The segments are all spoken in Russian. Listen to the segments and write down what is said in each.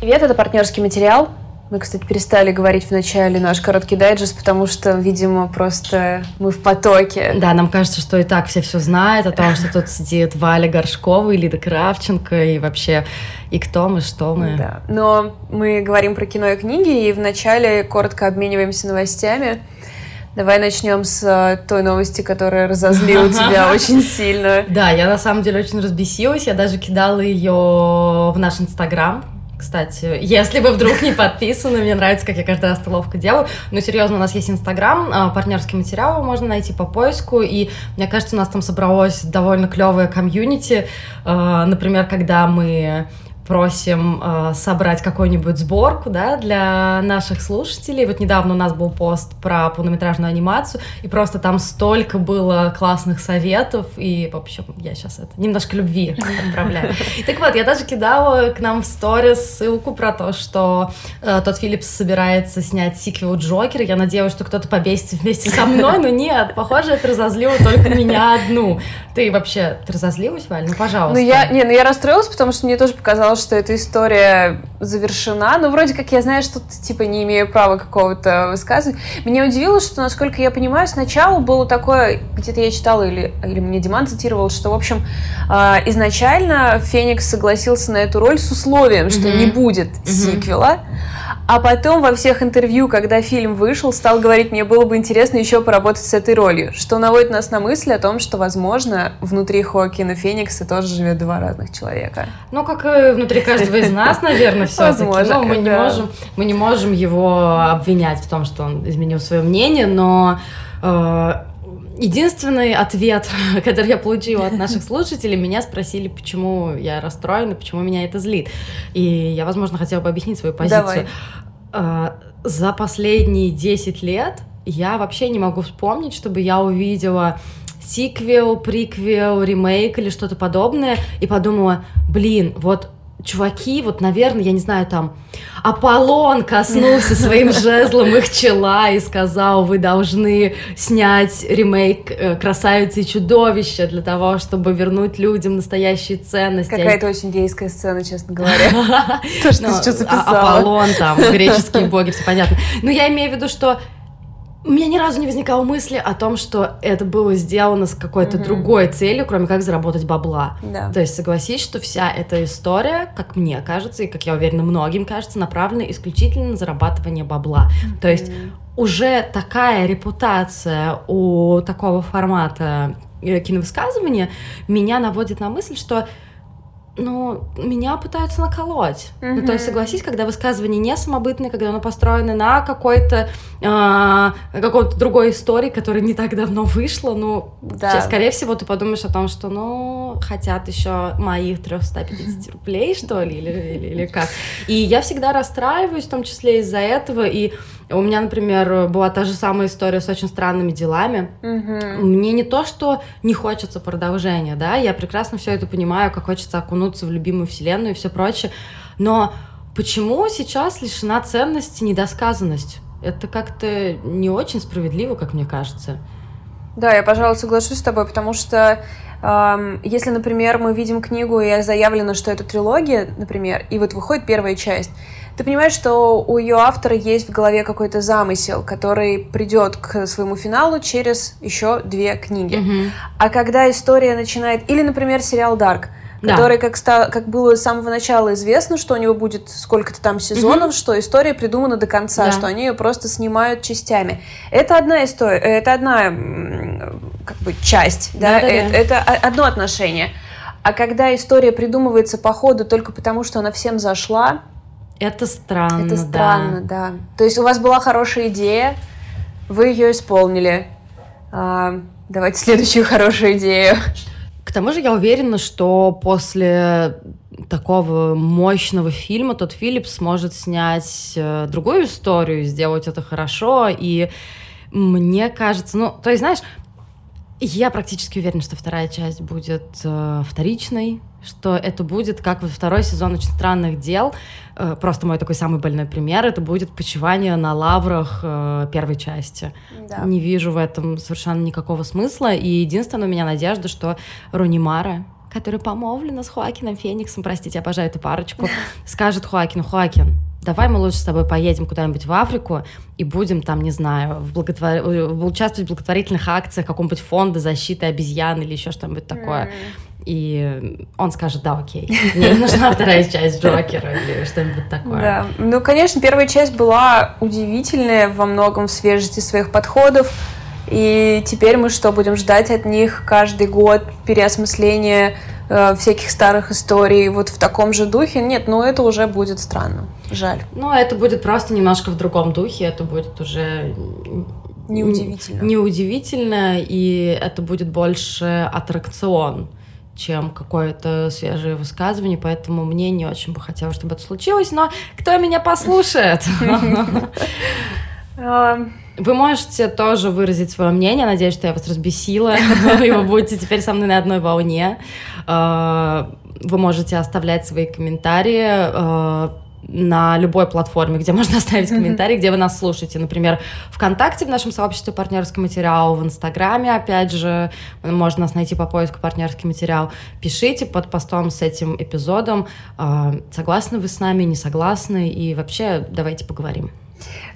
Привет, это партнерский материал. Мы, кстати, перестали говорить в начале наш короткий дайджест, потому что, видимо, просто мы в потоке. Да, нам кажется, что и так все все знают о том, что тут сидит Валя Горшкова и Лида Кравченко, и вообще, и кто мы, что мы. Да, но мы говорим про кино и книги, и вначале коротко обмениваемся новостями. Давай начнем с э, той новости, которая разозлила тебя очень сильно. Да, я на самом деле очень разбесилась, я даже кидала ее в наш инстаграм, кстати, если вы вдруг не подписаны, мне нравится, как я каждый раз это ловко делаю. Но серьезно, у нас есть Инстаграм, а, партнерский материал можно найти по поиску, и мне кажется, у нас там собралось довольно клевое комьюнити. А, например, когда мы просим э, собрать какую-нибудь сборку, да, для наших слушателей. Вот недавно у нас был пост про полнометражную анимацию, и просто там столько было классных советов, и, в общем, я сейчас это немножко любви отправляю. Так вот, я даже кидала к нам в сторис ссылку про то, что э, тот Филлипс собирается снять сиквел Джокера. Я надеялась, что кто-то побесится вместе со мной, но нет, похоже, это разозлило только меня одну. Ты вообще, ты разозлилась, Валь? Ну, пожалуйста. Ну, я, не, ну, я расстроилась, потому что мне тоже показалось, что эта история завершена. Ну, вроде как я знаю, что типа не имею права какого-то высказывать. Меня удивило, что, насколько я понимаю, сначала было такое, где-то я читала или, или мне Диман цитировал, что, в общем, э, изначально Феникс согласился на эту роль с условием, что mm-hmm. не будет mm-hmm. сиквела. А потом во всех интервью, когда фильм вышел, стал говорить, мне было бы интересно еще поработать с этой ролью, что наводит нас на мысль о том, что, возможно, внутри Хоакина Феникса тоже живет два разных человека. Ну, как и внутри каждого из нас, наверное, все-таки. Возможно, мы, не можем, мы не можем его обвинять в том, что он изменил свое мнение, но э, Единственный ответ, который я получила от наших слушателей, меня спросили, почему я расстроена, почему меня это злит. И я, возможно, хотела бы объяснить свою позицию. Давай. А, за последние 10 лет я вообще не могу вспомнить, чтобы я увидела сиквел, приквел, ремейк или что-то подобное и подумала, блин, вот чуваки, вот, наверное, я не знаю, там, Аполлон коснулся своим жезлом их чела и сказал, вы должны снять ремейк э, «Красавицы и чудовища» для того, чтобы вернуть людям настоящие ценности. Какая-то очень гейская сцена, честно говоря. То, что ты сейчас ну, а, записала. Аполлон, там, греческие боги, все понятно. Но я имею в виду, что у меня ни разу не возникало мысли о том, что это было сделано с какой-то mm-hmm. другой целью, кроме как заработать бабла. Да. То есть согласись, что вся эта история, как мне кажется, и как я уверена, многим кажется, направлена исключительно на зарабатывание бабла. Mm-hmm. То есть уже такая репутация у такого формата э, киновысказывания меня наводит на мысль, что ну, меня пытаются наколоть. Mm-hmm. Ну, то есть, согласись, когда высказывание не самобытное, когда оно построено на какой-то э, какой-то другой истории, которая не так давно вышла, ну, да. скорее всего, ты подумаешь о том, что, ну, хотят еще моих 350 рублей, что ли, или, или, или как. И я всегда расстраиваюсь, в том числе из-за этого, и у меня, например, была та же самая история с очень странными делами. Угу. Мне не то, что не хочется продолжения, да, я прекрасно все это понимаю, как хочется окунуться в любимую вселенную и все прочее, но почему сейчас лишена ценности недосказанность? Это как-то не очень справедливо, как мне кажется. Да, я, пожалуй, соглашусь с тобой, потому что эм, если, например, мы видим книгу, и заявлено, что это трилогия, например, и вот выходит первая часть, ты понимаешь, что у ее автора есть в голове какой-то замысел, который придет к своему финалу через еще две книги. Mm-hmm. А когда история начинает... Или, например, сериал «Дарк», да. который, как, ста, как было с самого начала известно, что у него будет сколько-то там сезонов, угу. что история придумана до конца, да. что они ее просто снимают частями. Это одна история, это одна как бы часть, да, да, да, это, да. это одно отношение. А когда история придумывается по ходу только потому, что она всем зашла, это странно, Это странно, да. да. То есть у вас была хорошая идея, вы ее исполнили. А, давайте следующую хорошую идею. К тому же я уверена, что после такого мощного фильма тот Филипп сможет снять э, другую историю, сделать это хорошо. И мне кажется, ну, то есть, знаешь, я практически уверена, что вторая часть будет э, вторичной, что это будет как вот второй сезон «Очень странных дел». Э, просто мой такой самый больной пример. Это будет почивание на лаврах э, первой части. Да. Не вижу в этом совершенно никакого смысла. И единственная у меня надежда, что Рунимара которая помолвлена с Хуакином Фениксом, простите, обожаю эту парочку, скажет Хуакину, Хуакин, давай мы лучше с тобой поедем куда-нибудь в Африку и будем там, не знаю, в благотвор... Э, участвовать в благотворительных акциях какого-нибудь фонда защиты обезьян или еще что-нибудь такое. И он скажет, да, окей, мне не нужна вторая часть Джокера или что-нибудь такое. Да, ну, конечно, первая часть была удивительная во многом в свежести своих подходов, и теперь мы что, будем ждать от них каждый год переосмысления э, всяких старых историй вот в таком же духе? Нет, ну это уже будет странно, жаль. Ну, это будет просто немножко в другом духе, это будет уже Неудивительно. Неудивительно, и это будет больше аттракцион чем какое-то свежее высказывание, поэтому мне не очень бы хотелось, чтобы это случилось, но кто меня послушает? Вы можете тоже выразить свое мнение. Надеюсь, что я вас разбесила, и вы будете теперь со мной на одной волне. А, вы можете оставлять свои комментарии а, на любой платформе, где можно оставить комментарий, где вы нас слушаете. Например, ВКонтакте в нашем сообществе «Партнерский материал», в Инстаграме, опять же, можно нас найти по поиску «Партнерский материал». Пишите под постом с этим эпизодом, а, согласны вы с нами, не согласны, и вообще давайте поговорим.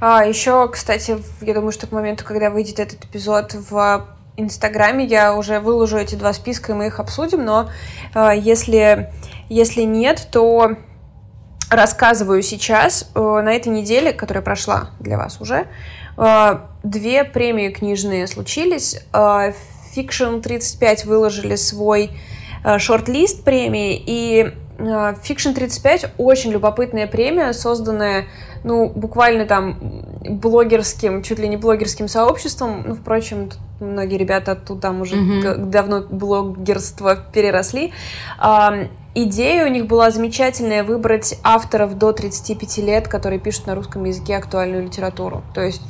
А, еще, кстати, я думаю, что к моменту, когда выйдет этот эпизод в Инстаграме, я уже выложу эти два списка, и мы их обсудим, но а, если, если нет, то рассказываю сейчас. Э, на этой неделе, которая прошла для вас уже, э, две премии книжные случились. Э, Fiction 35 выложили свой шорт-лист премии, и Fiction 35 очень любопытная премия, созданная, ну, буквально там блогерским, чуть ли не блогерским сообществом. Ну, впрочем, многие ребята оттуда там уже mm-hmm. давно блогерство переросли. Идея у них была замечательная выбрать авторов до 35 лет, которые пишут на русском языке актуальную литературу. То есть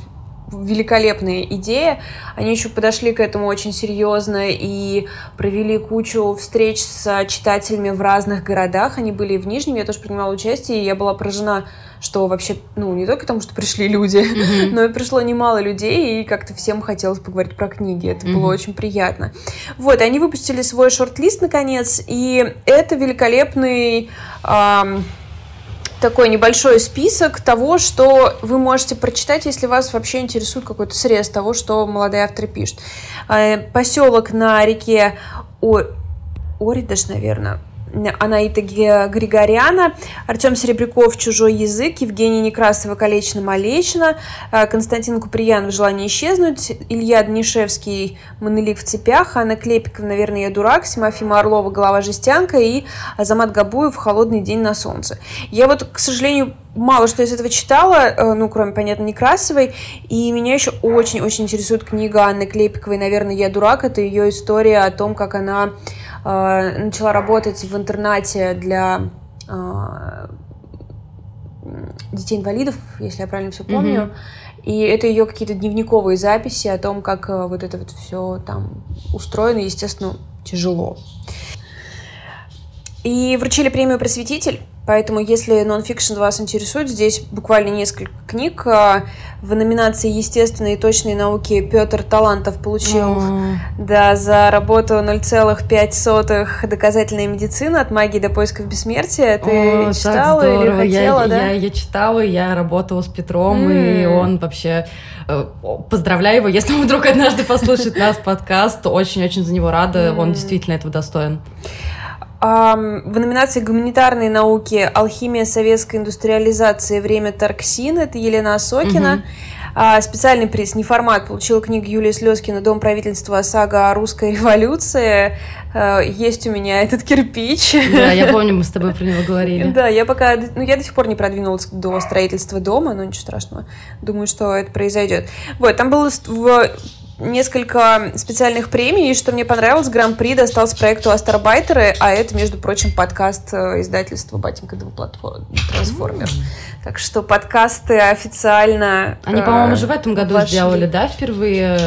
великолепная идея. Они еще подошли к этому очень серьезно и провели кучу встреч с читателями в разных городах. Они были в Нижнем, я тоже принимала участие, и я была поражена, что вообще, ну, не только потому, что пришли люди, mm-hmm. но и пришло немало людей, и как-то всем хотелось поговорить про книги. Это mm-hmm. было очень приятно. Вот, они выпустили свой шорт-лист, наконец, и это великолепный... Эм, такой небольшой список того, что вы можете прочитать, если вас вообще интересует какой-то срез того, что молодые авторы пишут. Э, Поселок на реке О... Оридаш, наверное, Анаита Григоряна, Артем Серебряков «Чужой язык», Евгения Некрасова «Колечно-малечно», э, Константин Куприян «В желании исчезнуть», Илья Днишевский «Монолик в цепях», Анна Клепикова «Наверное, я дурак», Симофима Орлова «Голова жестянка» и Азамат Габуев «Холодный день на солнце». Я вот, к сожалению, мало что из этого читала, э, ну, кроме, понятно, Некрасовой, и меня еще очень-очень интересует книга Анны Клепиковой «Наверное, я дурак». Это ее история о том, как она начала работать в интернате для э, детей-инвалидов, если я правильно все помню. Mm-hmm. И это ее какие-то дневниковые записи о том, как э, вот это вот все там устроено, естественно, тяжело. И вручили премию «Просветитель». Поэтому, если нонфикшн вас интересует, здесь буквально несколько книг. А, в номинации «Естественные и точные науки» Петр Талантов получил да, за работу 0,5 «Доказательная медицина. От магии до поисков бессмертия». Ты О, читала или хотела, я, да? Я, я читала, я работала с Петром, mm. и он вообще... Э, поздравляю его, если он вдруг однажды послушает нас подкаст, очень-очень за него рада, mm. он действительно этого достоин. В номинации «Гуманитарные науки. Алхимия советской индустриализации. Время Тарксин» это Елена Осокина. Угу. Специальный приз «Неформат» получила книга Юлии Слезкина «Дом правительства. Сага о русской революции». А, есть у меня этот кирпич. Да, я помню, мы с тобой про него говорили. Да, я пока... Ну, я до сих пор не продвинулась до строительства дома, но ничего страшного. Думаю, что это произойдет. Вот, там было в несколько специальных премий, и что мне понравилось, Гран-при достался проекту Астарбайтеры, а это, между прочим, подкаст э, издательства Батенька Трансформер. Mm-hmm. Так что подкасты официально... Они, э, по-моему, уже в этом году вошли. сделали, да, впервые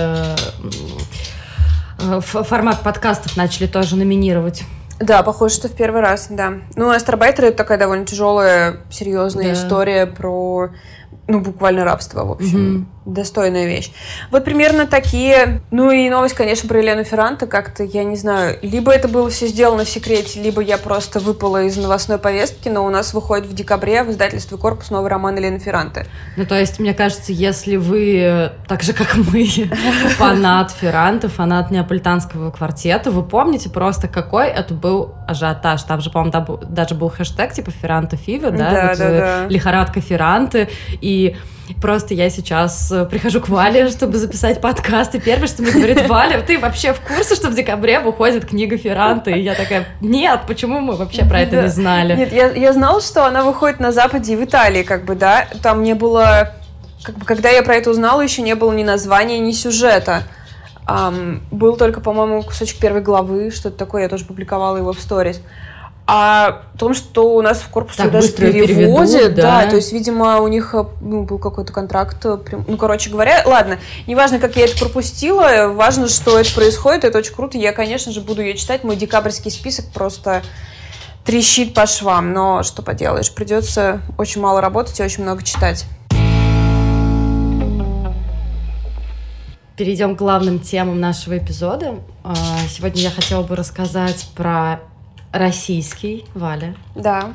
э, формат подкастов начали тоже номинировать. Да, похоже, что в первый раз, да. Ну, Астарбайтеры это такая довольно тяжелая, серьезная да. история про, ну, буквально рабство, в общем. Угу. Достойная вещь. Вот примерно такие. Ну и новость, конечно, про Елену Ферранте. Как-то, я не знаю, либо это было все сделано в секрете, либо я просто выпала из новостной повестки, но у нас выходит в декабре в издательстве «Корпус» новый роман Елены Ферранте. Ну, то есть, мне кажется, если вы, так же, как мы, фанат Ферранте, фанат неаполитанского квартета, вы помните просто, какой это был ажиотаж. Там же, по-моему, даже был хэштег типа Ферранте Фивер, да? Да, да, э, да. Лихорадка Ферранте. И Просто я сейчас э, прихожу к Вале, чтобы записать подкаст, и первое, что мне говорит Валя, ты вообще в курсе, что в декабре выходит книга Ферранте? И я такая, нет, почему мы вообще про это Да. не знали? Нет, я, я знала, что она выходит на Западе и в Италии, как бы, да. Там не было... Как бы, когда я про это узнала, еще не было ни названия, ни сюжета. Ам, был только, по-моему, кусочек первой главы, что-то такое, я тоже публиковала его в сторис. О том, что у нас в корпусе Так даже переводят, переведут, да. да. то есть, видимо, у них э, ну, был какой-то контракт, э, ну, короче говоря, ладно, неважно, как я это пропустила, важно, что это происходит, это очень круто, я, конечно же, буду ее читать, мой декабрьский список просто трещит по швам, но что поделаешь, придется очень мало работать и очень много читать. Перейдем к главным темам нашего эпизода. А, Сегодня я хотела бы рассказать про российский, Валя, Да.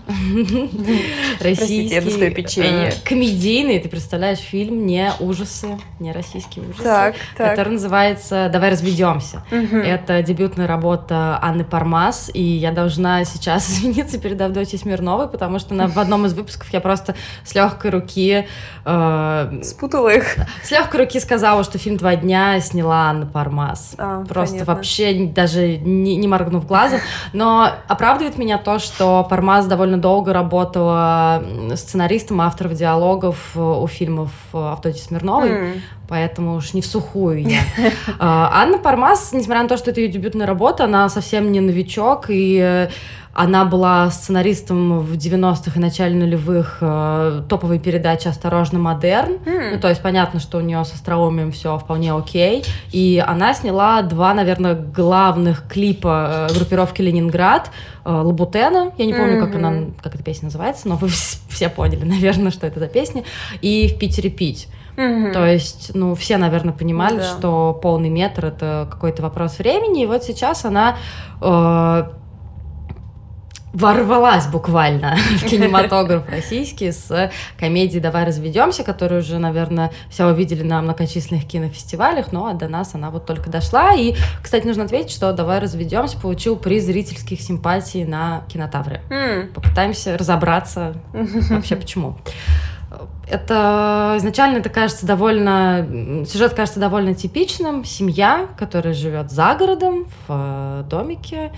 российский достаю печенье. э, комедийный, ты представляешь, фильм не ужасы, не российские ужасы, Так, так. который называется «Давай разведемся». Это дебютная работа Анны Пармас, и я должна сейчас извиниться перед Авдотьей Смирновой, потому что на, в одном из выпусков я просто с легкой руки э, Спутала их. с легкой руки сказала, что фильм «Два дня» сняла Анна Пармас. А, Просто понятно. вообще даже не, не моргнув глазом. Но оправдывает меня то, что Пармас довольно долго работала м, сценаристом, автором диалогов э, у фильмов э, Авдотьи Смирновой. М. Поэтому уж не в сухую я. Анна Пармас, несмотря на то, что это ее дебютная работа, она совсем не новичок, и э, она была сценаристом в 90-х и начале нулевых э, топовой передачи «Осторожно, модерн». М. Ну, то есть понятно, что у нее с остроумием все вполне окей. И она сняла два, наверное, главных клипа э, группировки Ленинград. Э, Лабутена, я не помню, как Мгм. она, как эта песня называется, но вы вс- все поняли, наверное, что это за песня. И в Питере пить. Мгм. То есть, ну, все, наверное, понимали, Да. что полный метр это какой-то вопрос времени. И вот сейчас она э, ворвалась буквально в кинематограф российский с комедией «Давай разведемся», которую уже, наверное, все увидели на многочисленных кинофестивалях, но до нас она вот только дошла. И, кстати, нужно ответить, что «Давай разведемся» получил приз зрительских симпатий на кинотавре. М. Попытаемся разобраться вообще почему. Это изначально это кажется довольно сюжет кажется довольно типичным. Семья, которая живет за городом в э, домике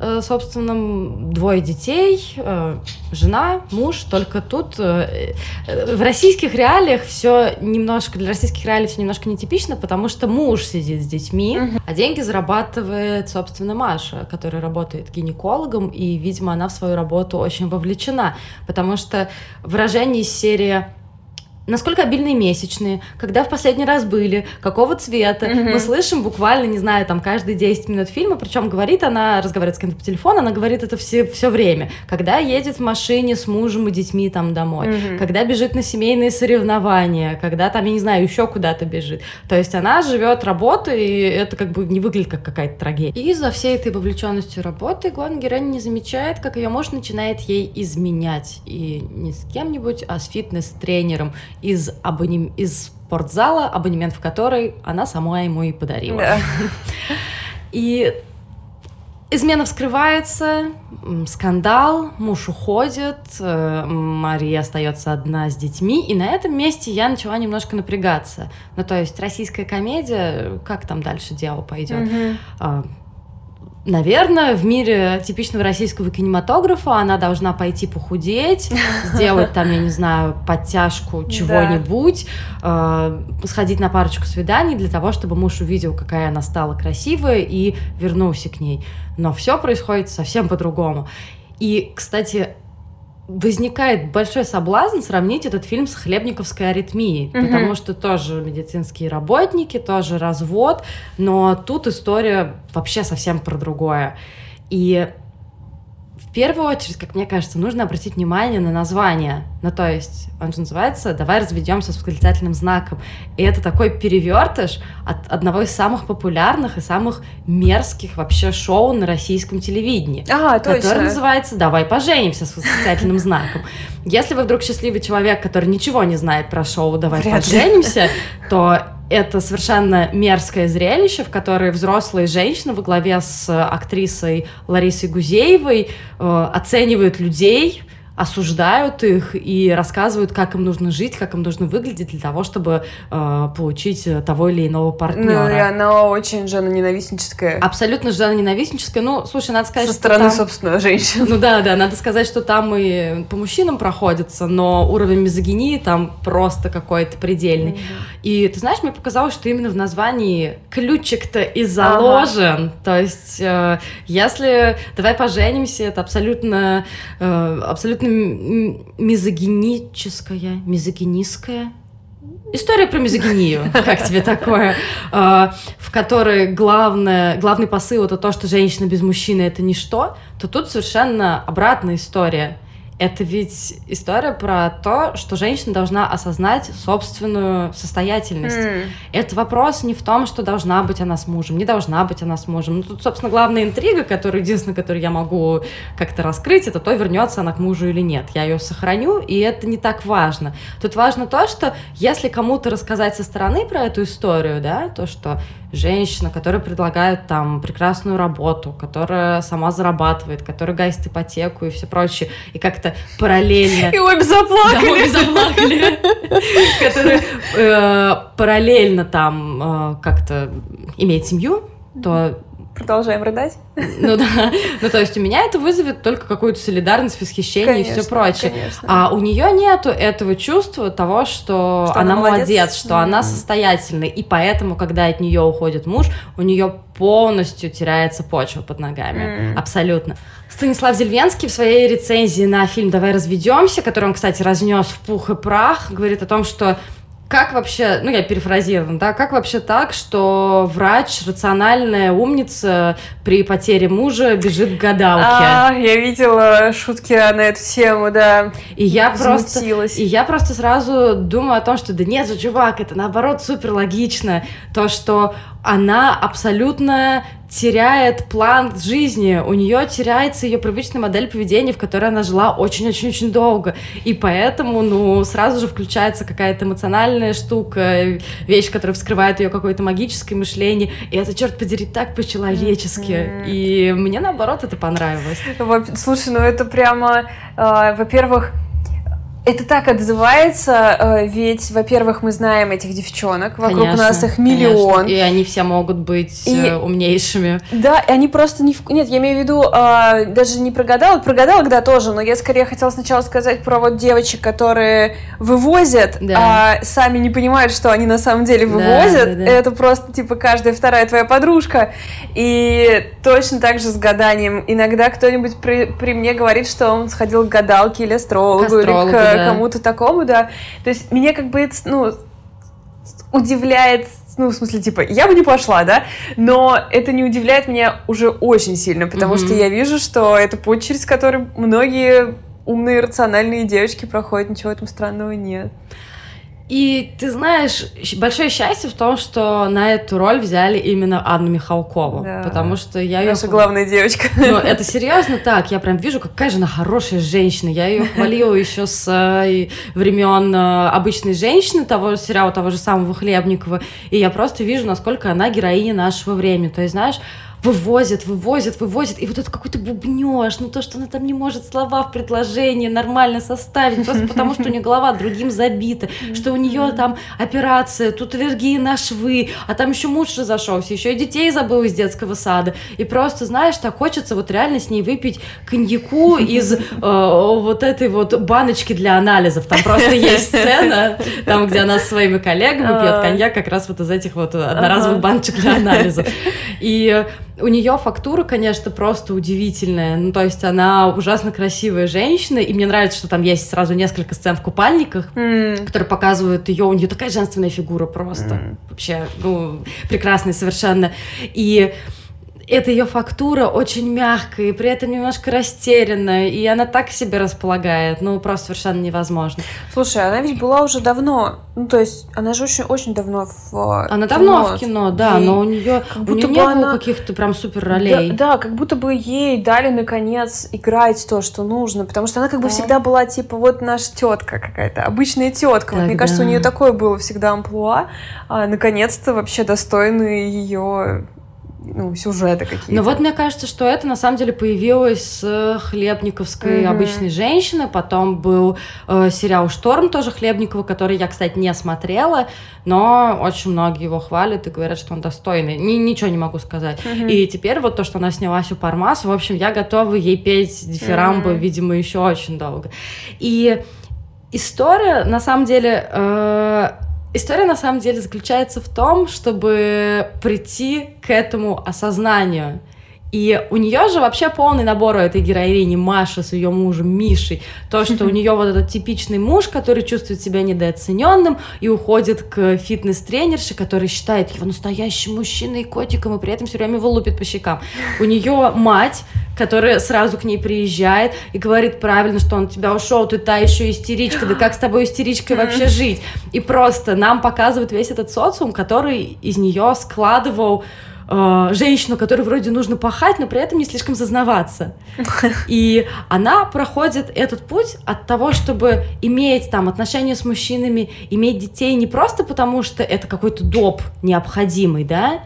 э, собственном, двое детей, э, жена, муж. Только тут э, в российских реалиях все немножко для российских реалий все немножко нетипично, потому что муж сидит с детьми, а деньги зарабатывает, собственно, Маша, которая работает гинекологом, и, видимо, она в свою работу очень вовлечена, потому что выражение из серии Насколько обильные месячные, когда в последний раз были, какого цвета. Мгм. Мы слышим буквально, не знаю, там каждые 10 минут фильма, причем говорит она, разговаривает с кем-то по телефону, она говорит это все, все время. Когда едет в машине с мужем и детьми там домой, Мгм. когда бежит на семейные соревнования, когда там, я не знаю, еще куда-то бежит. То есть она живет работой, и это как бы не выглядит как какая-то трагедия. И за всей этой вовлеченностью работы главная героиня не замечает, как ее муж начинает ей изменять. И не с кем-нибудь, а с фитнес-тренером из, абонем... из спортзала, абонемент в который она сама ему и подарила. Да. И измена вскрывается, скандал, муж уходит, э, Мария остается одна с детьми, и на этом месте я начала немножко напрягаться. Ну, то есть российская комедия, как там дальше дело пойдет? Мгм. Наверное, в мире типичного российского кинематографа она должна пойти похудеть, сделать там, я не знаю, подтяжку чего-нибудь, э, сходить на парочку свиданий для того, чтобы муж увидел, какая она стала красивая и вернулся к ней. Но все происходит совсем по-другому. И, кстати, возникает большой соблазн сравнить этот фильм с хлебниковской аритмией, Мгм. потому что тоже медицинские работники, тоже развод, но тут история вообще совсем про другое. И первую очередь, как мне кажется, нужно обратить внимание на название. Ну, то есть, он же называется «Давай разведемся с восклицательным знаком». И это такой перевертыш от одного из самых популярных и самых мерзких вообще шоу на российском телевидении. Ага, точно. Который называется «Давай поженимся» с восклицательным знаком. Если вы вдруг счастливый человек, который ничего не знает про шоу «Давай Вряд поженимся», то это совершенно мерзкое зрелище, в которое взрослые женщины во главе с актрисой Ларисой Гузеевой э, оценивают людей, осуждают их и рассказывают, как им нужно жить, как им нужно выглядеть для того, чтобы э, получить того или иного партнера. Ну, и она очень жена-ненавистническая. Абсолютно жена-ненавистническая. Ну, слушай, надо сказать, Со стороны, там... собственно, женщин. Ну да, да, надо сказать, что там и по мужчинам проходится, но уровень мизогинии там просто какой-то предельный. Mm-hmm. И ты знаешь, мне показалось, что именно в названии ключик-то и заложен. Ага. То есть, э, если давай поженимся, это абсолютно, э, абсолютно абсолютно мизогиническая, мизогинистская. История про мизогинию, как тебе такое, а, в которой главное, главный посыл это то, что женщина без мужчины это ничто, то тут совершенно обратная история это ведь история про то, что женщина должна осознать собственную состоятельность. Mm. Это вопрос не в том, что должна быть она с мужем, не должна быть она с мужем. Ну, тут, собственно, главная интрига, которую, единственное, которую я могу как-то раскрыть, это то, вернется она к мужу или нет. Я ее сохраню, и это не так важно. Тут важно то, что если кому-то рассказать со стороны про эту историю, да, то, что женщина, которая предлагает там прекрасную работу, которая сама зарабатывает, которая гасит ипотеку и все прочее, и как-то параллельно... И обе заплакали. Да, обе заплакали. Которая э, параллельно там э, как-то имеет семью, то Продолжаем рыдать. Ну да. Ну то есть у меня это вызовет только какую-то солидарность, восхищение конечно, и все прочее. Конечно. А у нее нету этого чувства того, что, что она, молодец, молодец что mm-hmm. она состоятельная. И поэтому, когда от нее уходит муж, у нее полностью теряется почва под ногами. Mm-hmm. Абсолютно. Станислав Зельвенский в своей рецензии на фильм «Давай разведемся», который он, кстати, разнес в пух и прах, говорит о том, что как вообще, ну я перефразирую, да, как вообще так, что врач, рациональная умница при потере мужа бежит к гадалке? А, я видела шутки на эту тему, да. И я просто, и я просто сразу думаю о том, что да нет же, чувак, это наоборот супер логично, то, что она абсолютно теряет план жизни, у нее теряется ее привычная модель поведения, в которой она жила очень-очень-очень долго. И поэтому, ну, сразу же включается какая-то эмоциональная штука, вещь, которая вскрывает ее какое-то магическое мышление. И это, черт подери, так по-человечески. Mm-hmm. И мне, наоборот, это понравилось. Слушай, ну это прямо, э, во-первых, это так отзывается, э, ведь, во-первых, мы знаем этих девчонок, вокруг конечно, нас их миллион. Конечно. И они все могут быть и, э, умнейшими. Да, и они просто не... В... Нет, я имею в виду, а, даже не прогадала, прогадала, когда тоже, но я скорее хотела сначала сказать про вот девочек, которые вывозят, да. а сами не понимают, что они на самом деле вывозят. Да, да, да. Это просто, типа, каждая вторая твоя подружка. И точно так же с гаданием. Иногда кто-нибудь при, при мне говорит, что он сходил к гадалке или астрологу, астрологу или к да. кому-то такому, да. То есть меня как бы ну, удивляет, ну, в смысле, типа, я бы не пошла, да, но это не удивляет меня уже очень сильно, потому mm-hmm. что я вижу, что это путь, через который многие умные, рациональные девочки проходят, ничего в этом странного нет. И ты знаешь, большое счастье в том, что на эту роль взяли именно Анну Михалкову, да. потому что я ее... Наша главная девочка. Ну, это серьезно так, я прям вижу, какая же она хорошая женщина. Я ее хвалила еще с э, времен э, обычной женщины, того сериала, того же самого Хлебникова, и я просто вижу, насколько она героиня нашего времени. То есть, знаешь, вывозят, вывозят, вывозят, и вот это какой-то бубнеж, ну то, что она там не может слова в предложении нормально составить, просто потому что у нее голова другим забита, что у нее там операция, тут аллергия на швы, а там еще муж разошелся, еще и детей забыл из детского сада, и просто, знаешь, так хочется вот реально с ней выпить коньяку из э, вот этой вот баночки для анализов, там просто есть сцена, там, где она с своими коллегами пьет а. коньяк как раз вот из этих вот одноразовых баночек для анализов, и у нее фактура, конечно, просто удивительная. Ну, то есть она ужасно красивая женщина, и мне нравится, что там есть сразу несколько сцен в купальниках, mm. которые показывают ее. У нее такая женственная фигура просто. Mm. Вообще, ну, прекрасная совершенно. И эта ее фактура очень мягкая, и при этом немножко растерянная, и она так себе располагает, ну, просто совершенно невозможно. Слушай, она ведь была уже давно, ну, то есть, она же очень, очень давно в Она кино. давно в кино, да, ей, но у нее, у нее не она... было каких-то прям супер ролей. Да, да, как будто бы ей дали, наконец, играть то, что нужно, потому что она как бы да. всегда была, типа, вот наша тетка какая-то, обычная тетка. Вот, мне кажется, у нее такое было всегда амплуа, а, наконец-то вообще достойный ее ну, сюжеты какие-то. Ну вот мне кажется, что это на самом деле появилось с Хлебниковской mm-hmm. обычной женщины, потом был э, сериал «Шторм» тоже Хлебникова, который я, кстати, не смотрела, но очень многие его хвалят и говорят, что он достойный. Ни, ничего не могу сказать. Mm-hmm. И теперь вот то, что она снялась у Пармас, в общем, я готова ей петь дифирамбы, mm-hmm. видимо, еще очень долго. И история, на самом деле, э, История на самом деле заключается в том, чтобы прийти к этому осознанию и у нее же вообще полный набор у этой героини Маши с ее мужем Мишей. То, что у нее вот этот типичный муж, который чувствует себя недооцененным и уходит к фитнес-тренерше, который считает его настоящим мужчиной и котиком, и при этом все время его лупит по щекам. У нее мать, которая сразу к ней приезжает и говорит правильно, что он тебя ушел, ты та еще истеричка, да как с тобой истеричкой вообще жить? И просто нам показывает весь этот социум, который из нее складывал э, женщину, которой вроде нужно пахать, но при этом не слишком зазнаваться. И она проходит этот путь от того, чтобы иметь там отношения с мужчинами, иметь детей не просто потому, что это какой-то доп необходимый, да,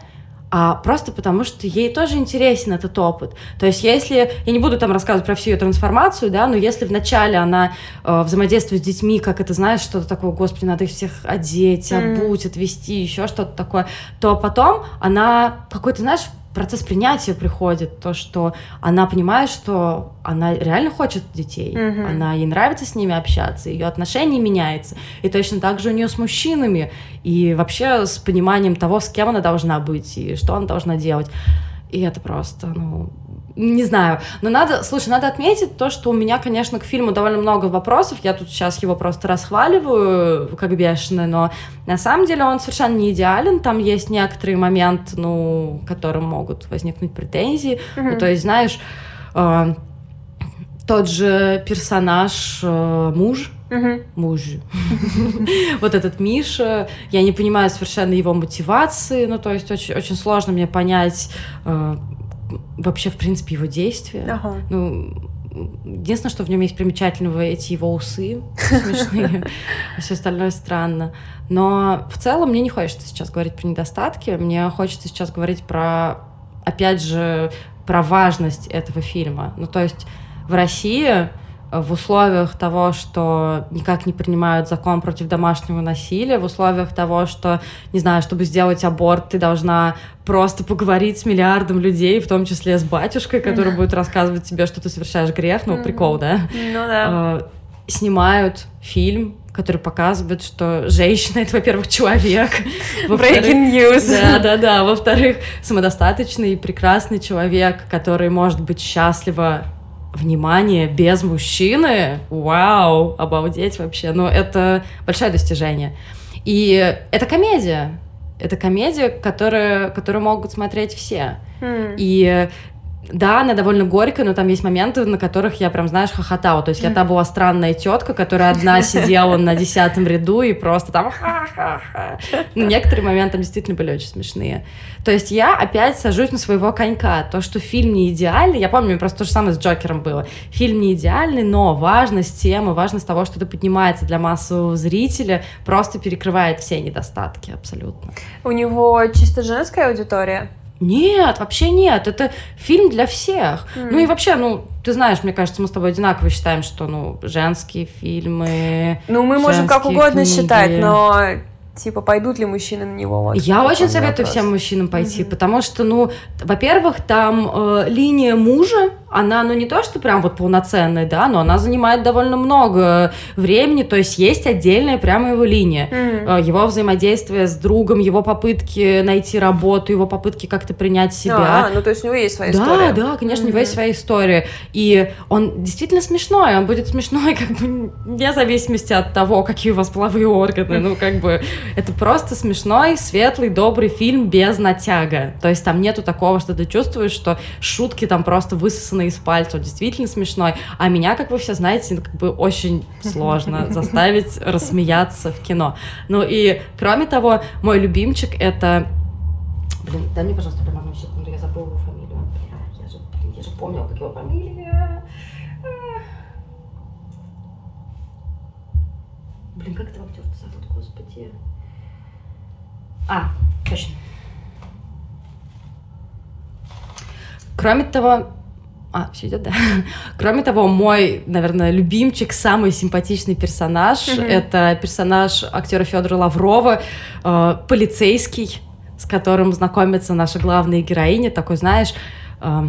а просто потому, что ей тоже интересен этот опыт. То есть, если я не буду там рассказывать про всю ее трансформацию, да, но если вначале она э, взаимодействует с детьми, как это знаешь, что-то такое, господи, надо их всех одеть, обуть, отвести, еще что-то такое, то потом она какой-то, знаешь, процесс принятия приходит, то, что она понимает, что она реально хочет детей, mm она ей нравится с ними общаться, ее отношение меняется, и точно так же у нее с мужчинами, и вообще с пониманием того, с кем она должна быть и что она должна делать. И это просто, ну, не знаю. Но надо, слушай, надо отметить то, что у меня, конечно, к фильму довольно много вопросов. Я тут сейчас его просто расхваливаю, как бешеный, но на самом деле он совершенно не идеален. Там есть некоторые моменты, ну, которым могут возникнуть претензии. Mm-hmm. Ну, то есть, знаешь, э, тот же персонаж э, муж, Угу. Муж. вот этот Миша, я не понимаю совершенно его мотивации, ну, то есть очень, очень сложно мне понять, э, вообще, в принципе, его действия. Ага. Ну, единственное, что в нем есть примечательного, эти его усы смешные, а все остальное странно. Но в целом мне не хочется сейчас говорить про недостатки, мне хочется сейчас говорить про, опять же, про важность этого фильма. Ну, то есть в России в условиях того, что никак не принимают закон против домашнего насилия, в условиях того, что, не знаю, чтобы сделать аборт, ты должна просто поговорить с миллиардом людей, в том числе с батюшкой, который будет рассказывать тебе, что ты совершаешь грех, ну, прикол, да? Ну да. А, снимают фильм, который показывает, что женщина — это, во-первых, человек. Breaking news. Да, да, да. Во-вторых, самодостаточный и прекрасный человек, который может быть счастлива внимание без мужчины, вау, обалдеть вообще. Но это большое достижение. И это комедия. Это комедия, которая, которую могут смотреть все. Mm. И да, она довольно горькая, но там есть моменты, на которых я прям, знаешь, хохотала. То есть я та была странная тетка, которая одна сидела на десятом ряду и просто там ха-ха-ха. Некоторые моменты там действительно были очень смешные. То есть я опять сажусь на своего конька. То, что фильм не идеальный, я помню, просто то же самое с Джокером было. Фильм не идеальный, но важность темы, важность того, что это поднимается для массового зрителя, просто перекрывает все недостатки абсолютно. У него чисто женская аудитория? Нет, вообще нет. Это фильм для всех. Mm. Ну и вообще, ну, ты знаешь, мне кажется, мы с тобой одинаково считаем, что, ну, женские фильмы. Ну, мы можем как угодно книги. считать, но типа, пойдут ли мужчины на него? Вот, Я очень советую вопрос. всем мужчинам пойти, mm-hmm. потому что, ну, во-первых, там э, линия мужа, она, ну, не то, что прям вот полноценная, да, но она занимает довольно много времени, то есть есть отдельная прямо его линия. Mm-hmm. Его взаимодействие с другом, его попытки найти работу, его попытки как-то принять себя. А, ну, то есть у него есть своя да, история. Да, да, конечно, mm-hmm. у него есть своя история. И он действительно смешной, он будет смешной как бы вне зависимости от того, какие у вас половые органы. Ну, как бы, это просто смешной, светлый, добрый фильм без натяга. То есть там нету такого, что ты чувствуешь, что шутки там просто высосаны из пальца. Он действительно смешной. А меня, как вы все знаете, как бы очень сложно заставить рассмеяться в кино. Ну и, кроме того, мой любимчик — это... Блин, дай мне, пожалуйста, прямо одну секунду, я забыла его фамилию. Я же, я же помнила, как его фамилия. Блин, как этого актера зовут, господи? А, точно. Кроме того, а, все идет, да. Кроме того, мой, наверное, любимчик, самый симпатичный персонаж, mm-hmm. это персонаж актера Федора Лаврова, э, полицейский, с которым знакомится наша главная героиня, такой, знаешь, э,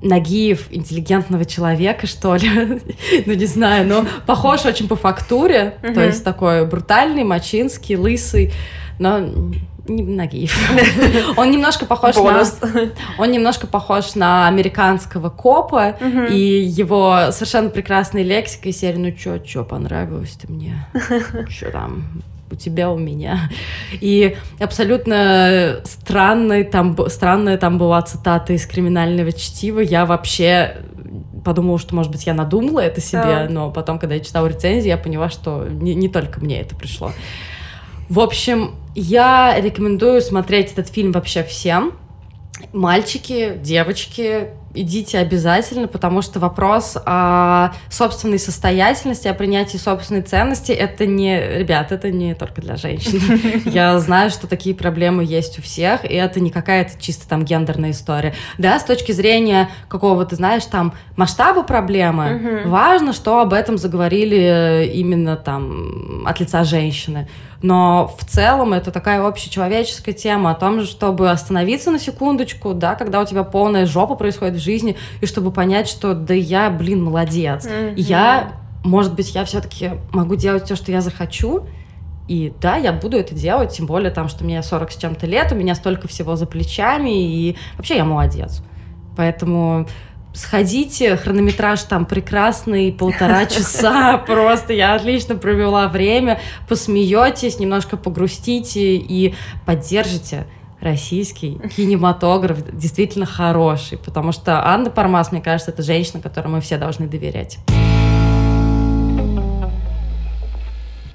Нагиев интеллигентного человека, что ли. ну, не знаю, но похож очень по фактуре. То есть такой брутальный, мачинский, лысый, но не Нагиев. он немножко похож на... Он немножко похож на американского копа, и его совершенно прекрасная лексика из серии «Ну чё, чё, понравилось ты мне? Чё там?» у тебя, у меня. И абсолютно странная там, странная там была цитата из криминального чтива. Я вообще подумала, что, может быть, я надумала это себе, да. но потом, когда я читала рецензии, я поняла, что не, не только мне это пришло. В общем, я рекомендую смотреть этот фильм вообще всем. Мальчики, девочки, идите обязательно, потому что вопрос о собственной состоятельности, о принятии собственной ценности, это не, ребят, это не только для женщин. Я знаю, что такие проблемы есть у всех, и это не какая-то чисто там гендерная история. Да, с точки зрения какого-то, знаешь, там масштаба проблемы, важно, что об этом заговорили именно там от лица женщины. Но в целом это такая общечеловеческая тема о том, чтобы остановиться на секундочку, да, когда у тебя полная жопа происходит в жизни, и чтобы понять, что да я, блин, молодец. Mm-hmm. Я, может быть, я все-таки могу делать все, что я захочу, и да, я буду это делать, тем более там, что мне 40 с чем-то лет, у меня столько всего за плечами, и вообще я молодец. Поэтому сходите, хронометраж там прекрасный, полтора часа, просто я отлично провела время, посмеетесь, немножко погрустите и поддержите российский кинематограф действительно хороший, потому что Анна Пармас, мне кажется, это женщина, которой мы все должны доверять.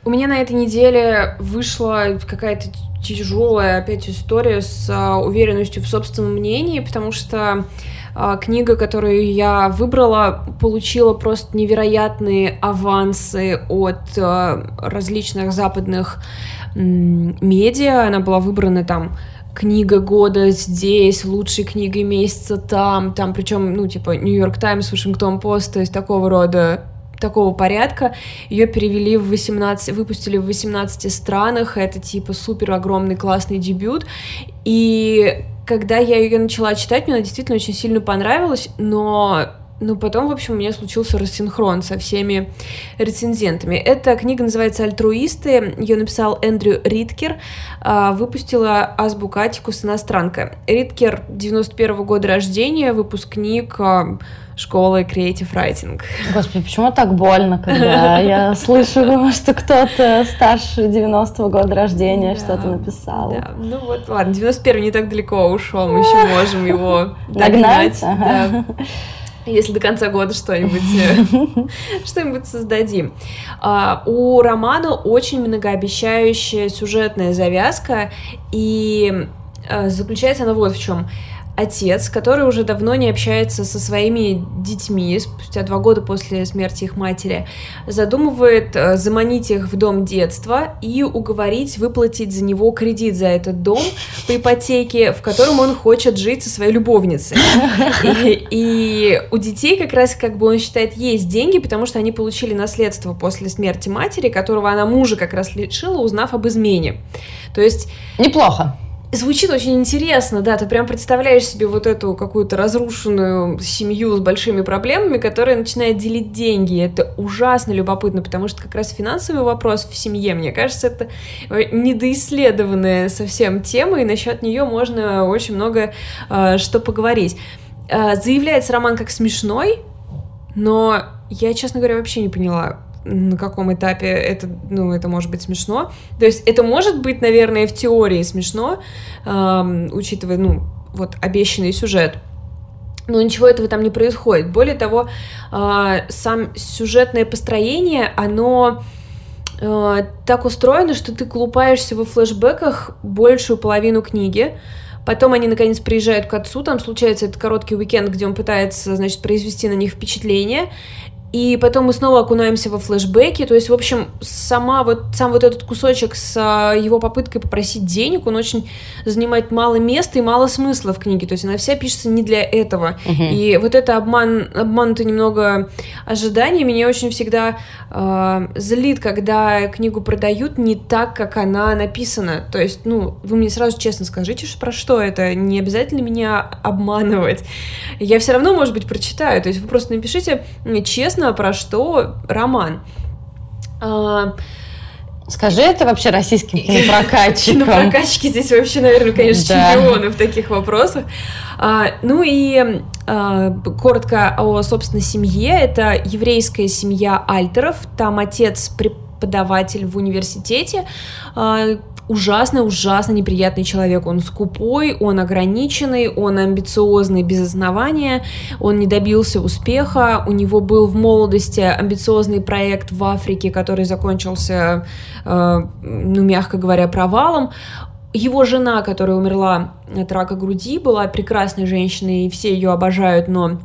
У меня на этой неделе вышла какая-то тяжелая опять история с а, уверенностью в собственном мнении, потому что а, книга, которую я выбрала, получила просто невероятные авансы от а, различных западных медиа. Она была выбрана там книга года здесь, лучшей книгой месяца там, там, причем, ну, типа, Нью-Йорк Таймс, Вашингтон Пост, то есть такого рода такого порядка. Ее перевели в 18, выпустили в 18 странах. Это типа супер огромный классный дебют. И когда я ее начала читать, мне она действительно очень сильно понравилась, но но потом, в общем, у меня случился рассинхрон со всеми рецензентами. Эта книга называется «Альтруисты». Ее написал Эндрю Риткер. А, выпустила Азбука Атикус иностранка. Риткер 91 -го года рождения, выпускник а, школы Creative Writing. Господи, почему так больно, когда я слышу, что кто-то старше 90-го года рождения что-то написал. Да, ну вот, ладно, 91 не так далеко ушел, мы еще можем его догнать. Если до конца года что-нибудь э, что-нибудь создадим. А, у романа очень многообещающая сюжетная завязка, и э, заключается она вот в чем отец, который уже давно не общается со своими детьми, спустя два года после смерти их матери, задумывает э, заманить их в дом детства и уговорить выплатить за него кредит за этот дом по ипотеке, в котором он хочет жить со своей любовницей. И, и у детей как раз, как бы он считает, есть деньги, потому что они получили наследство после смерти матери, которого она мужа как раз лишила, узнав об измене. То есть... Неплохо. Звучит очень интересно, да, ты прям представляешь себе вот эту какую-то разрушенную семью с большими проблемами, которая начинает делить деньги. Это ужасно любопытно, потому что как раз финансовый вопрос в семье, мне кажется, это недоисследованная совсем тема, и насчет нее можно очень много э, что поговорить. Э, заявляется роман как смешной, но я, честно говоря, вообще не поняла, на каком этапе это, ну, это может быть смешно. То есть это может быть, наверное, в теории смешно, эм, учитывая, ну, вот обещанный сюжет. Но ничего этого там не происходит. Более того, э, сам сюжетное построение, оно э, так устроено, что ты колупаешься во флешбеках большую половину книги. Потом они, наконец, приезжают к отцу, там случается этот короткий уикенд, где он пытается, значит, произвести на них впечатление, и потом мы снова окунаемся во флешбеки, то есть, в общем, сама вот, сам вот этот кусочек с а, его попыткой попросить денег, он очень занимает мало места и мало смысла в книге, то есть она вся пишется не для этого. Uh-huh. И вот это обман, обманутое немного ожидание меня очень всегда э, злит, когда книгу продают не так, как она написана. То есть, ну, вы мне сразу честно скажите, про что это, не обязательно меня обманывать. Я все равно, может быть, прочитаю, то есть вы просто напишите честно, интересно, про что роман. А, Скажи это вообще российским кинопрокатчикам. Кинопрокатчики здесь вообще, наверное, конечно, да. чемпионы в таких вопросах. А, ну и а, коротко о, собственно, семье. Это еврейская семья Альтеров. Там отец преподаватель в университете. А, ужасно, ужасно неприятный человек. Он скупой, он ограниченный, он амбициозный без основания, он не добился успеха. У него был в молодости амбициозный проект в Африке, который закончился, э, ну, мягко говоря, провалом. Его жена, которая умерла от рака груди, была прекрасной женщиной, и все ее обожают, но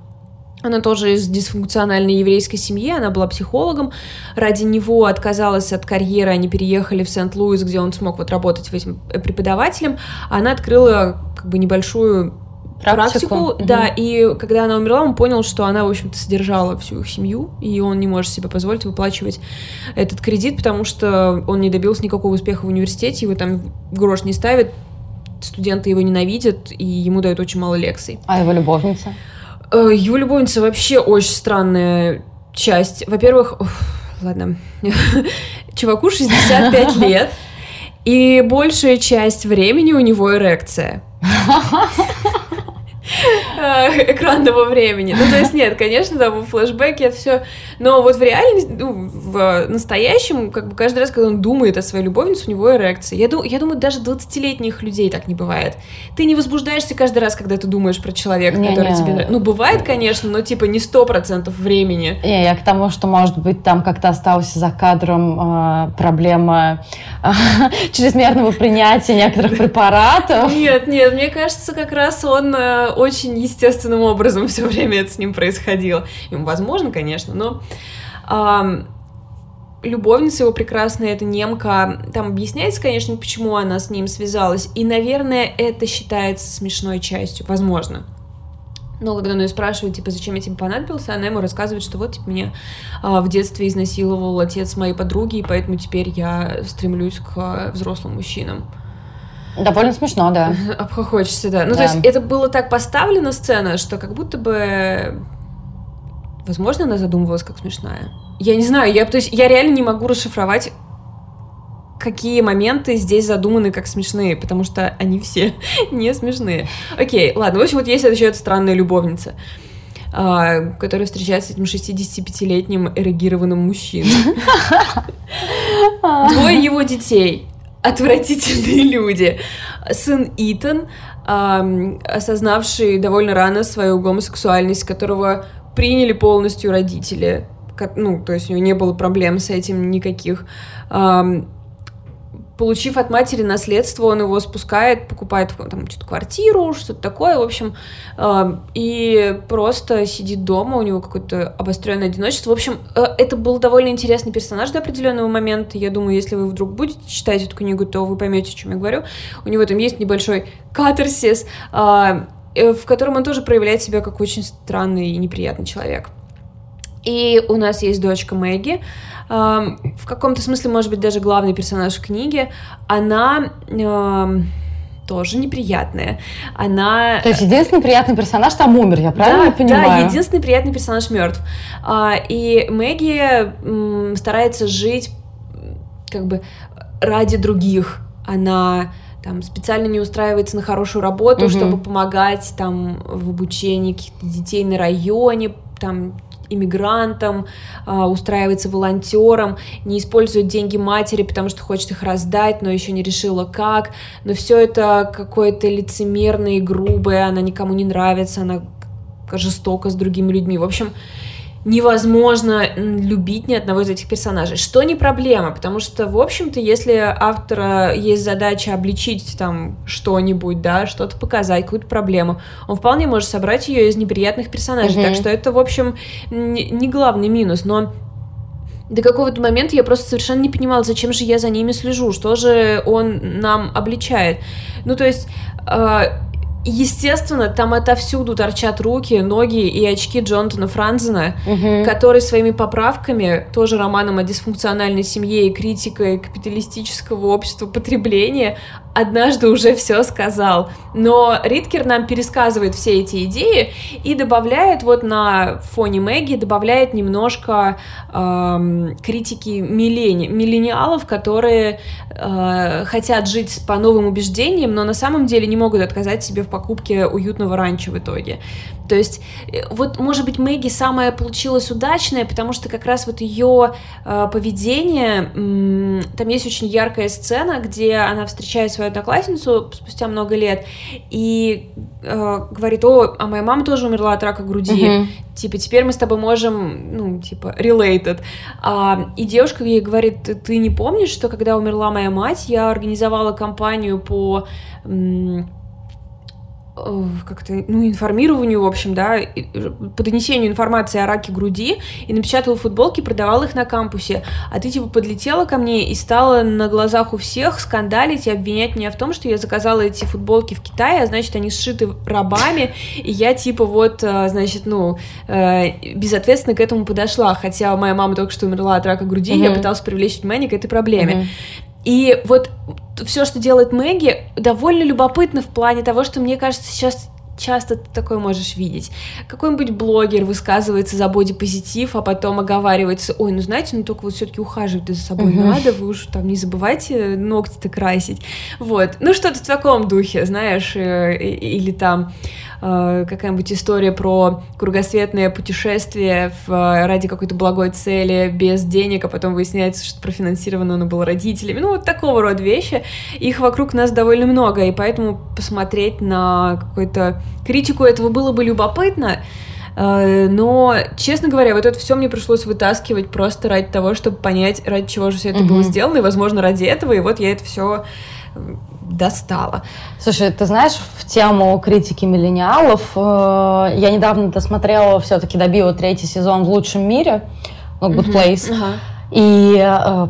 она тоже из дисфункциональной еврейской семьи, она была психологом. Ради него отказалась от карьеры, они переехали в Сент-Луис, где он смог вот работать этим преподавателем. Она открыла как бы небольшую практику, практику да, и когда она умерла, он понял, что она, в общем-то, содержала всю их семью, и он не может себе позволить выплачивать этот кредит, потому что он не добился никакого успеха в университете, его там грош не ставит, студенты его ненавидят, и ему дают очень мало лекций. А его любовница? Э, его любовница вообще очень странная часть. Во-первых, ладно, чуваку 65 лет, и большая часть времени у него эрекция. Э, экранного времени. Ну, то есть, нет, конечно, да, в флешбеке это все. Но вот в реальности, ну, в настоящем, как бы каждый раз, когда он думает о своей любовнице, у него эрекция. Я, думаю, я думаю, даже 20-летних людей так не бывает. Ты не возбуждаешься каждый раз, когда ты думаешь про человека, не, который не. тебе нравится. Ну, бывает, конечно, но типа не сто процентов времени. Не, я к тому, что, может быть, там как-то осталась за кадром э, проблема э, чрезмерного принятия некоторых препаратов. Нет, нет, мне кажется, как раз он э, очень естественным образом все время это с ним происходило. Ему возможно, конечно, но... А, любовница его прекрасная, это немка. Там объясняется, конечно, почему она с ним связалась. И, наверное, это считается смешной частью, возможно. Но когда он ее спрашивает, типа, зачем я тебе понадобился, она ему рассказывает, что вот, типа, меня а, в детстве изнасиловал отец моей подруги, и поэтому теперь я стремлюсь к а, взрослым мужчинам. Довольно смешно, да. Обхохочешься, да. Ну, да. то есть это было так поставлено сцена, что как будто бы... Возможно, она задумывалась как смешная. Я не знаю, я, то есть я реально не могу расшифровать, какие моменты здесь задуманы как смешные, потому что они все не смешные. Окей, ладно, в общем, вот есть еще эта странная любовница а, которая встречается с этим 65-летним эрегированным мужчиной. Двое его детей отвратительные люди. Сын Итан, эм, осознавший довольно рано свою гомосексуальность, которого приняли полностью родители. Ну, то есть у него не было проблем с этим никаких. Эм, получив от матери наследство, он его спускает, покупает там что-то квартиру, что-то такое, в общем, э, и просто сидит дома, у него какое-то обостренное одиночество. В общем, э, это был довольно интересный персонаж до определенного момента. Я думаю, если вы вдруг будете читать эту книгу, то вы поймете, о чем я говорю. У него там есть небольшой катарсис, э, э в котором он тоже проявляет себя как очень странный и неприятный человек. И у нас есть дочка Мэгги, в каком-то смысле, может быть, даже главный персонаж в книге. Она тоже неприятная. Она... То есть единственный приятный персонаж там умер, я правильно да, понимаю? Да, единственный приятный персонаж мертв. А, и Мэгги старается жить как бы ради других. Она там специально не устраивается на хорошую работу, угу. чтобы помогать там в обучении каких-то детей на районе, там иммигрантом, а, устраивается волонтером, не использует деньги матери, потому что хочет их раздать, но еще не решила как. Но все это какое-то лицемерное и грубое, она никому не нравится, она жестока с другими людьми. В общем, невозможно любить ни одного из этих персонажей. Что не проблема, потому что, в общем-то, если автора есть задача обличить там что-нибудь, да, что-то показать, какую-то проблему, он вполне может собрать ее из неприятных персонажей. Mm-hmm. Так что это, в общем, не главный минус, но до какого-то момента я просто совершенно не понимала, зачем же я за ними слежу, что же он нам обличает. Ну, то есть, э, Естественно, там отовсюду торчат руки, ноги и очки Джонатана Франзена, угу. который своими поправками, тоже романом о дисфункциональной семье и критикой капиталистического общества потребления, однажды уже все сказал. Но Риткер нам пересказывает все эти идеи и добавляет вот на фоне Мэгги, добавляет немножко эм, критики миллени, миллениалов, которые э, хотят жить по новым убеждениям, но на самом деле не могут отказать себе в покупке уютного ранчо в итоге. То есть, э, вот, может быть, Мэгги самая получилась удачная, потому что как раз вот ее э, поведение, э, там есть очень яркая сцена, где она встречает свою одноклассницу спустя много лет и э, говорит, о, а моя мама тоже умерла от рака груди, mm-hmm. типа, теперь мы с тобой можем, ну, типа, related. А, и девушка ей говорит, ты не помнишь, что когда умерла моя мать, я организовала кампанию по... М- как-то, ну, информированию, в общем, да, по донесению информации о раке груди и напечатала футболки, продавала их на кампусе. А ты, типа, подлетела ко мне и стала на глазах у всех скандалить и обвинять меня в том, что я заказала эти футболки в Китае, а значит, они сшиты рабами, и я, типа, вот, э, значит, ну, э, безответственно к этому подошла. Хотя моя мама только что умерла от рака груди, mm-hmm. я пыталась привлечь внимание к этой проблеме. Mm-hmm. И вот все, что делает Мэгги, довольно любопытно в плане того, что мне кажется, сейчас часто ты такое можешь видеть. Какой-нибудь блогер высказывается за бодипозитив, а потом оговаривается, ой, ну знаете, ну только вот все-таки ухаживать за собой uh-huh. надо, вы уж там не забывайте ногти-то красить. Вот, ну что-то в таком духе, знаешь, э, или там э, какая-нибудь история про кругосветное путешествие в, ради какой-то благой цели без денег, а потом выясняется, что профинансировано оно было родителями. Ну, вот такого рода вещи. Их вокруг нас довольно много, и поэтому посмотреть на какую-то критику этого было бы любопытно. Э, но, честно говоря, вот это все мне пришлось вытаскивать просто ради того, чтобы понять, ради чего же все это mm-hmm. было сделано, и, возможно, ради этого, и вот я это все достала. Слушай, ты знаешь, в тему критики миллениалов, э, я недавно досмотрела, все-таки добила третий сезон в лучшем мире, ну, Good Place. Uh-huh. И э,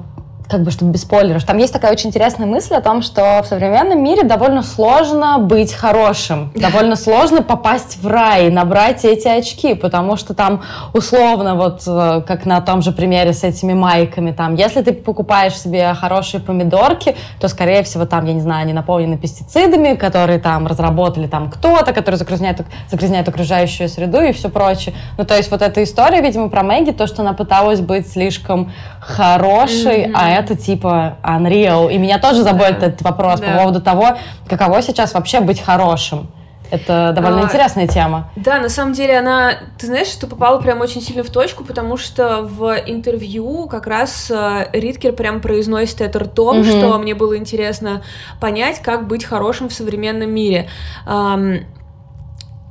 как бы, чтобы без спойлеров. Там есть такая очень интересная мысль о том, что в современном мире довольно сложно быть хорошим, довольно сложно попасть в рай, набрать эти очки, потому что там условно, вот э, как на том же примере с этими майками, там, если ты покупаешь себе хорошие помидорки, то, скорее всего, там, я не знаю, они наполнены пестицидами, которые там разработали там кто-то, который загрязняет, загрязняет окружающую среду и все прочее. Ну, то есть вот эта история, видимо, про Мэгги, то, что она пыталась быть слишком хорошей, mm-hmm. а это типа unreal. И меня тоже заботит да. этот вопрос да. по поводу того, каково сейчас вообще быть хорошим. Это довольно а, интересная тема. Да, на самом деле она, ты знаешь, что попала прям очень сильно в точку, потому что в интервью как раз э, Риткер прям произносит это ртом, угу. что мне было интересно понять, как быть хорошим в современном мире.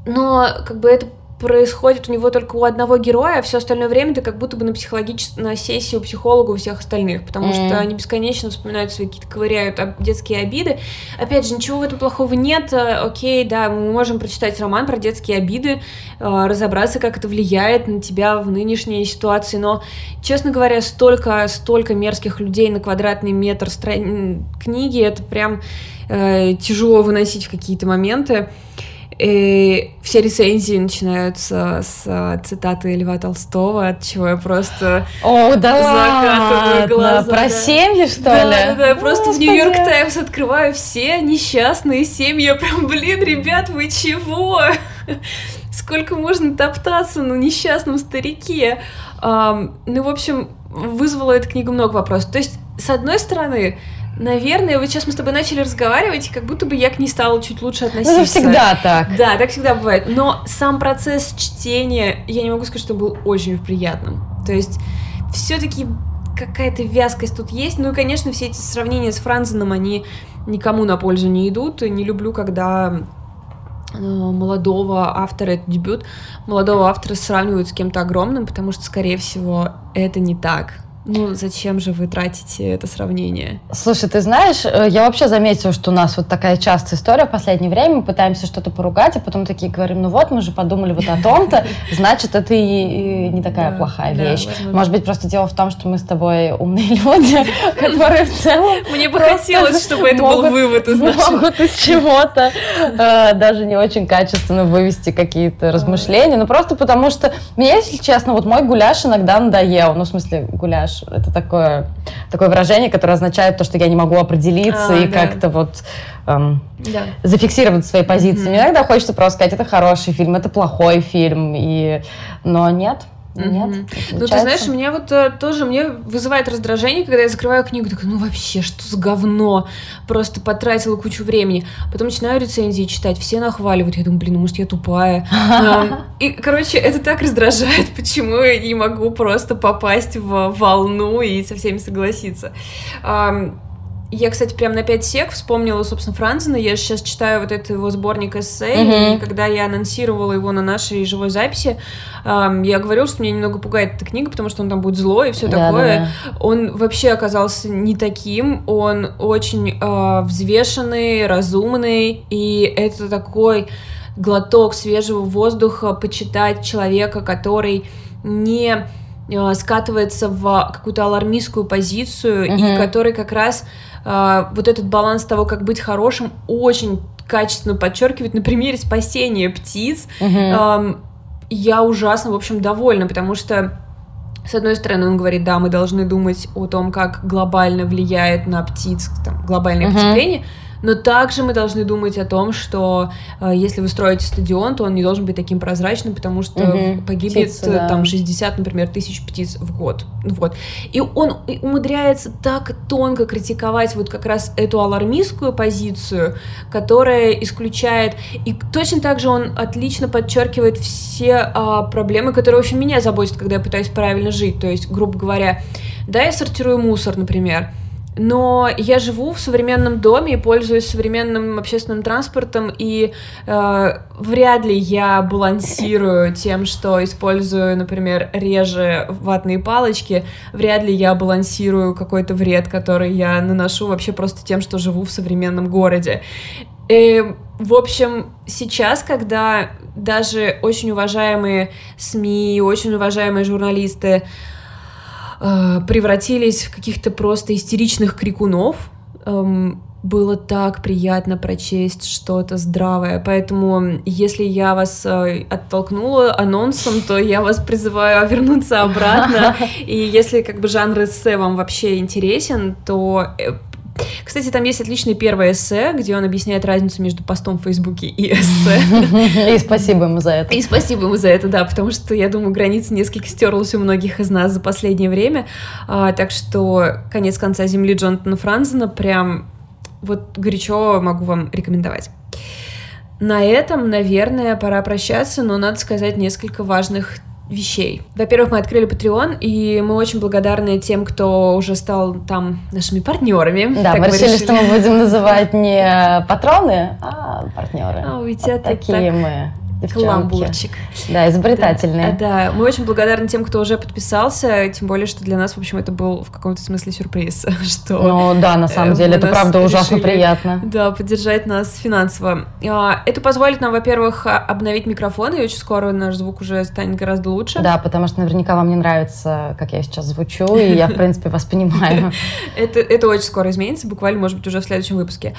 Но как бы это происходит у него только у одного героя, а все остальное время ты как будто бы на психологической на сессии у психолога у всех остальных, потому mm-hmm. что они бесконечно вспоминают свои какие-то ковыряют детские обиды. Опять же, ничего в этом плохого нет. Э, окей, да, мы можем прочитать роман про детские обиды, э, разобраться, как это влияет на тебя в нынешней ситуации. Но, честно говоря, столько, столько мерзких людей на квадратный метр стран... книги, это прям э, тяжело выносить в какие-то моменты. И все рецензии начинаются с а, цитаты Льва Толстого, от чего я просто О, да закатываю глаза. Про да. семьи, что да, ли? Да, да, я просто в Нью-Йорк Таймс открываю все несчастные семьи. Я прям, блин, ребят, вы чего? Сколько можно топтаться на несчастном старике? Ну, в общем, вызвала эта книга много вопросов. То есть, с одной стороны, Наверное, вот сейчас мы с тобой начали разговаривать, как будто бы я к ней стала чуть лучше относиться. Ну, это всегда так. Да, так всегда бывает. Но сам процесс чтения, я не могу сказать, что был очень приятным. То есть, все-таки какая-то вязкость тут есть. Ну и, конечно, все эти сравнения с Франзеном, они никому на пользу не идут. Не люблю, когда э, молодого автора, это дебют, молодого автора сравнивают с кем-то огромным, потому что, скорее всего, это не так. Ну, зачем же вы тратите это сравнение? Слушай, ты знаешь, э, я вообще заметила, что у нас вот такая частая история в последнее время. Мы пытаемся что-то поругать, а потом такие говорим, ну вот, мы же подумали вот о том-то, значит, это и не такая плохая вещь. Может быть, просто дело в том, что мы с тобой умные люди, которые в целом... Мне бы хотелось, чтобы это был вывод из нашего... Могут из чего-то э, даже не очень качественно вывести какие-то размышления. Ну, просто потому что мне, если честно, вот мой гуляш иногда надоел. Ну, в смысле, гуляш это такое, такое выражение, которое означает то, что я не могу определиться а, и да. как-то вот эм, да. зафиксировать свои позиции. Mm-hmm. Мне иногда хочется просто сказать, это хороший фильм, это плохой фильм, и... но нет. Нет. Mm-hmm. Ну, ты знаешь, меня вот э, тоже мне вызывает раздражение, когда я закрываю книгу, такая, ну вообще, что за говно? Просто потратила кучу времени. Потом начинаю рецензии читать, все нахваливают. Я думаю, блин, ну может я тупая. И, короче, это так раздражает, почему я не могу просто попасть в волну и со всеми согласиться. Я, кстати, прям на 5 сек вспомнила, собственно, Франзена. Я же сейчас читаю вот этот его сборник эссе, mm-hmm. и когда я анонсировала его на нашей живой записи, эм, я говорила, что меня немного пугает эта книга, потому что он там будет злой и все да, такое. Да, да. Он вообще оказался не таким, он очень э, взвешенный, разумный, и это такой глоток свежего воздуха, почитать человека, который не э, скатывается в какую-то алармистскую позицию, mm-hmm. и который как раз а, вот этот баланс того, как быть хорошим, очень качественно подчеркивает на примере спасения птиц. Угу. Я ужасно, в общем, довольна, потому что с одной стороны, он говорит, да, мы должны думать о том, как глобально влияет на птиц там, глобальное uh-huh. потепление, но также мы должны думать о том, что э, если вы строите стадион, то он не должен быть таким прозрачным, потому что угу. погибнет Птицы, да. там 60, например, тысяч птиц в год. Вот. И он умудряется так тонко критиковать вот как раз эту алармистскую позицию, которая исключает... И точно так же он отлично подчеркивает все а, проблемы, которые, в общем, меня заботят, когда я пытаюсь правильно жить. То есть, грубо говоря, да, я сортирую мусор, например, но я живу в современном доме и пользуюсь современным общественным транспортом, и э, вряд ли я балансирую тем, что использую, например, реже ватные палочки, вряд ли я балансирую какой-то вред, который я наношу вообще просто тем, что живу в современном городе. И, в общем, сейчас, когда даже очень уважаемые СМИ, очень уважаемые журналисты э, превратились в каких-то просто истеричных крикунов. Эм, было так приятно прочесть что-то здравое. Поэтому, если я вас э, оттолкнула анонсом, то я вас призываю вернуться обратно. И если как бы жанр эссе вам вообще интересен, то э, кстати, там есть отличный первое эссе, где он объясняет разницу между постом в Фейсбуке и эссе. И спасибо ему за это. И спасибо ему за это, да, потому что, я думаю, граница несколько стерлась у многих из нас за последнее время. А, так что «Конец конца земли» Джонатана Франзена прям вот горячо могу вам рекомендовать. На этом, наверное, пора прощаться, но надо сказать несколько важных вещей. Во-первых, мы открыли Patreon, и мы очень благодарны тем, кто уже стал там нашими партнерами. Да, мы решили, решили, что мы будем называть не патроны, а партнеры. А у тебя вот такие так... мы. Каламбурчик. Да, изобретательные. Да, да, мы очень благодарны тем, кто уже подписался, тем более, что для нас, в общем, это был в каком-то смысле сюрприз. Что ну да, на самом деле, это правда ужасно приятно. Да, поддержать нас финансово. А, это позволит нам, во-первых, обновить микрофон, и очень скоро наш звук уже станет гораздо лучше. Да, потому что наверняка вам не нравится, как я сейчас звучу, и я, в принципе, вас понимаю. Это, это очень скоро изменится, буквально, может быть, уже в следующем выпуске.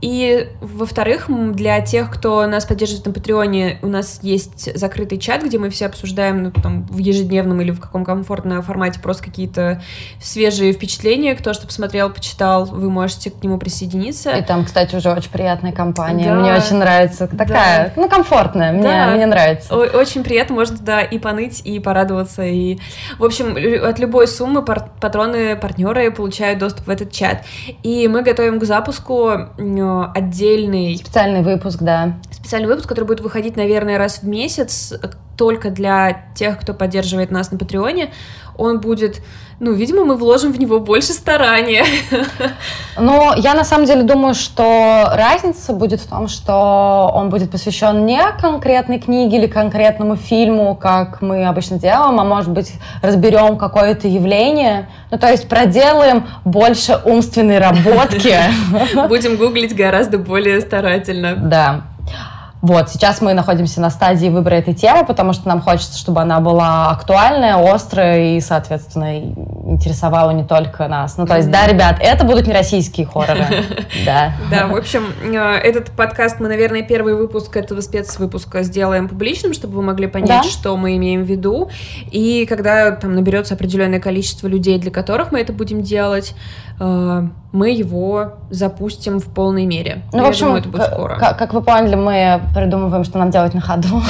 И, во-вторых, для тех, кто нас поддерживает на Патреоне, у нас есть закрытый чат, где мы все обсуждаем ну, там, в ежедневном или в каком комфортном формате просто какие-то свежие впечатления. Кто что посмотрел, почитал, вы можете к нему присоединиться. И там, кстати, уже очень приятная компания. Да. Мне очень нравится. Такая, да. ну, комфортная. Мне, да. мне нравится. О- очень приятно. Можно туда и поныть, и порадоваться. И, в общем, от любой суммы патроны, партнеры получают доступ в этот чат. И мы готовим к запуску отдельный... Специальный выпуск, да. Специальный выпуск, который будет выходить, наверное, раз в месяц, только для тех, кто поддерживает нас на Патреоне. Он будет ну, видимо, мы вложим в него больше старания. Но я на самом деле думаю, что разница будет в том, что он будет посвящен не конкретной книге или конкретному фильму, как мы обычно делаем, а может быть разберем какое-то явление. Ну, то есть проделаем больше умственной работки. Будем гуглить гораздо более старательно. Да. Вот, сейчас мы находимся на стадии выбора этой темы, потому что нам хочется, чтобы она была актуальная, острая и, соответственно, интересовала не только нас. Ну, то есть, да, ребят, это будут не российские хорроры. Да. Да, в общем, э, этот подкаст мы, наверное, первый выпуск этого спецвыпуска сделаем публичным, чтобы вы могли понять, что мы имеем в виду. И когда там наберется определенное количество людей, для которых мы это будем делать, э, мы его запустим в полной мере. Ну, Я в общем, думаю, это будет скоро. Как, как вы поняли, мы придумываем, что нам делать на ходу.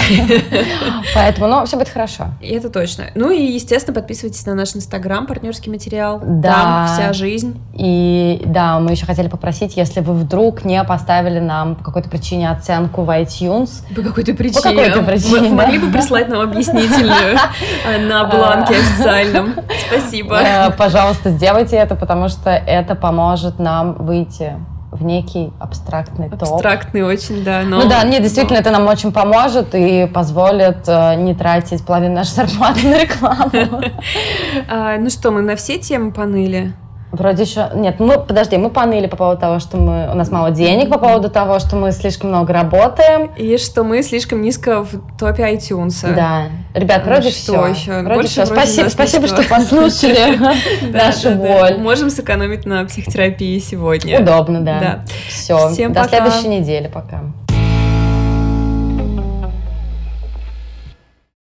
Поэтому, ну, все будет хорошо. И это точно. Ну и, естественно, подписывайтесь на наш инстаграм, партнерский материал. Да. Там вся жизнь. И да, мы еще хотели попросить, если вы вдруг не поставили нам по какой-то причине оценку в iTunes. По какой-то причине. По какой-то причине. Вы могли бы прислать нам объяснительную на бланке официальном. Спасибо. Э, пожалуйста, сделайте это, потому что это поможет нам выйти в некий абстрактный топ. Абстрактный очень, да. Но... Ну да, нет, действительно, но... это нам очень поможет и позволит э, не тратить половину нашей зарплаты на рекламу. А, ну что, мы на все темы поныли? Вроде еще... Нет, мы, подожди, мы поныли по поводу того, что мы, у нас мало денег, по поводу того, что мы слишком много работаем. И что мы слишком низко в топе iTunes. Да. Ребят, вроде что все. еще? Вроде Больше все. Вроде спасибо, спасибо что послушали нашу боль. Можем сэкономить на психотерапии сегодня. Удобно, да. Все. До следующей недели. Пока.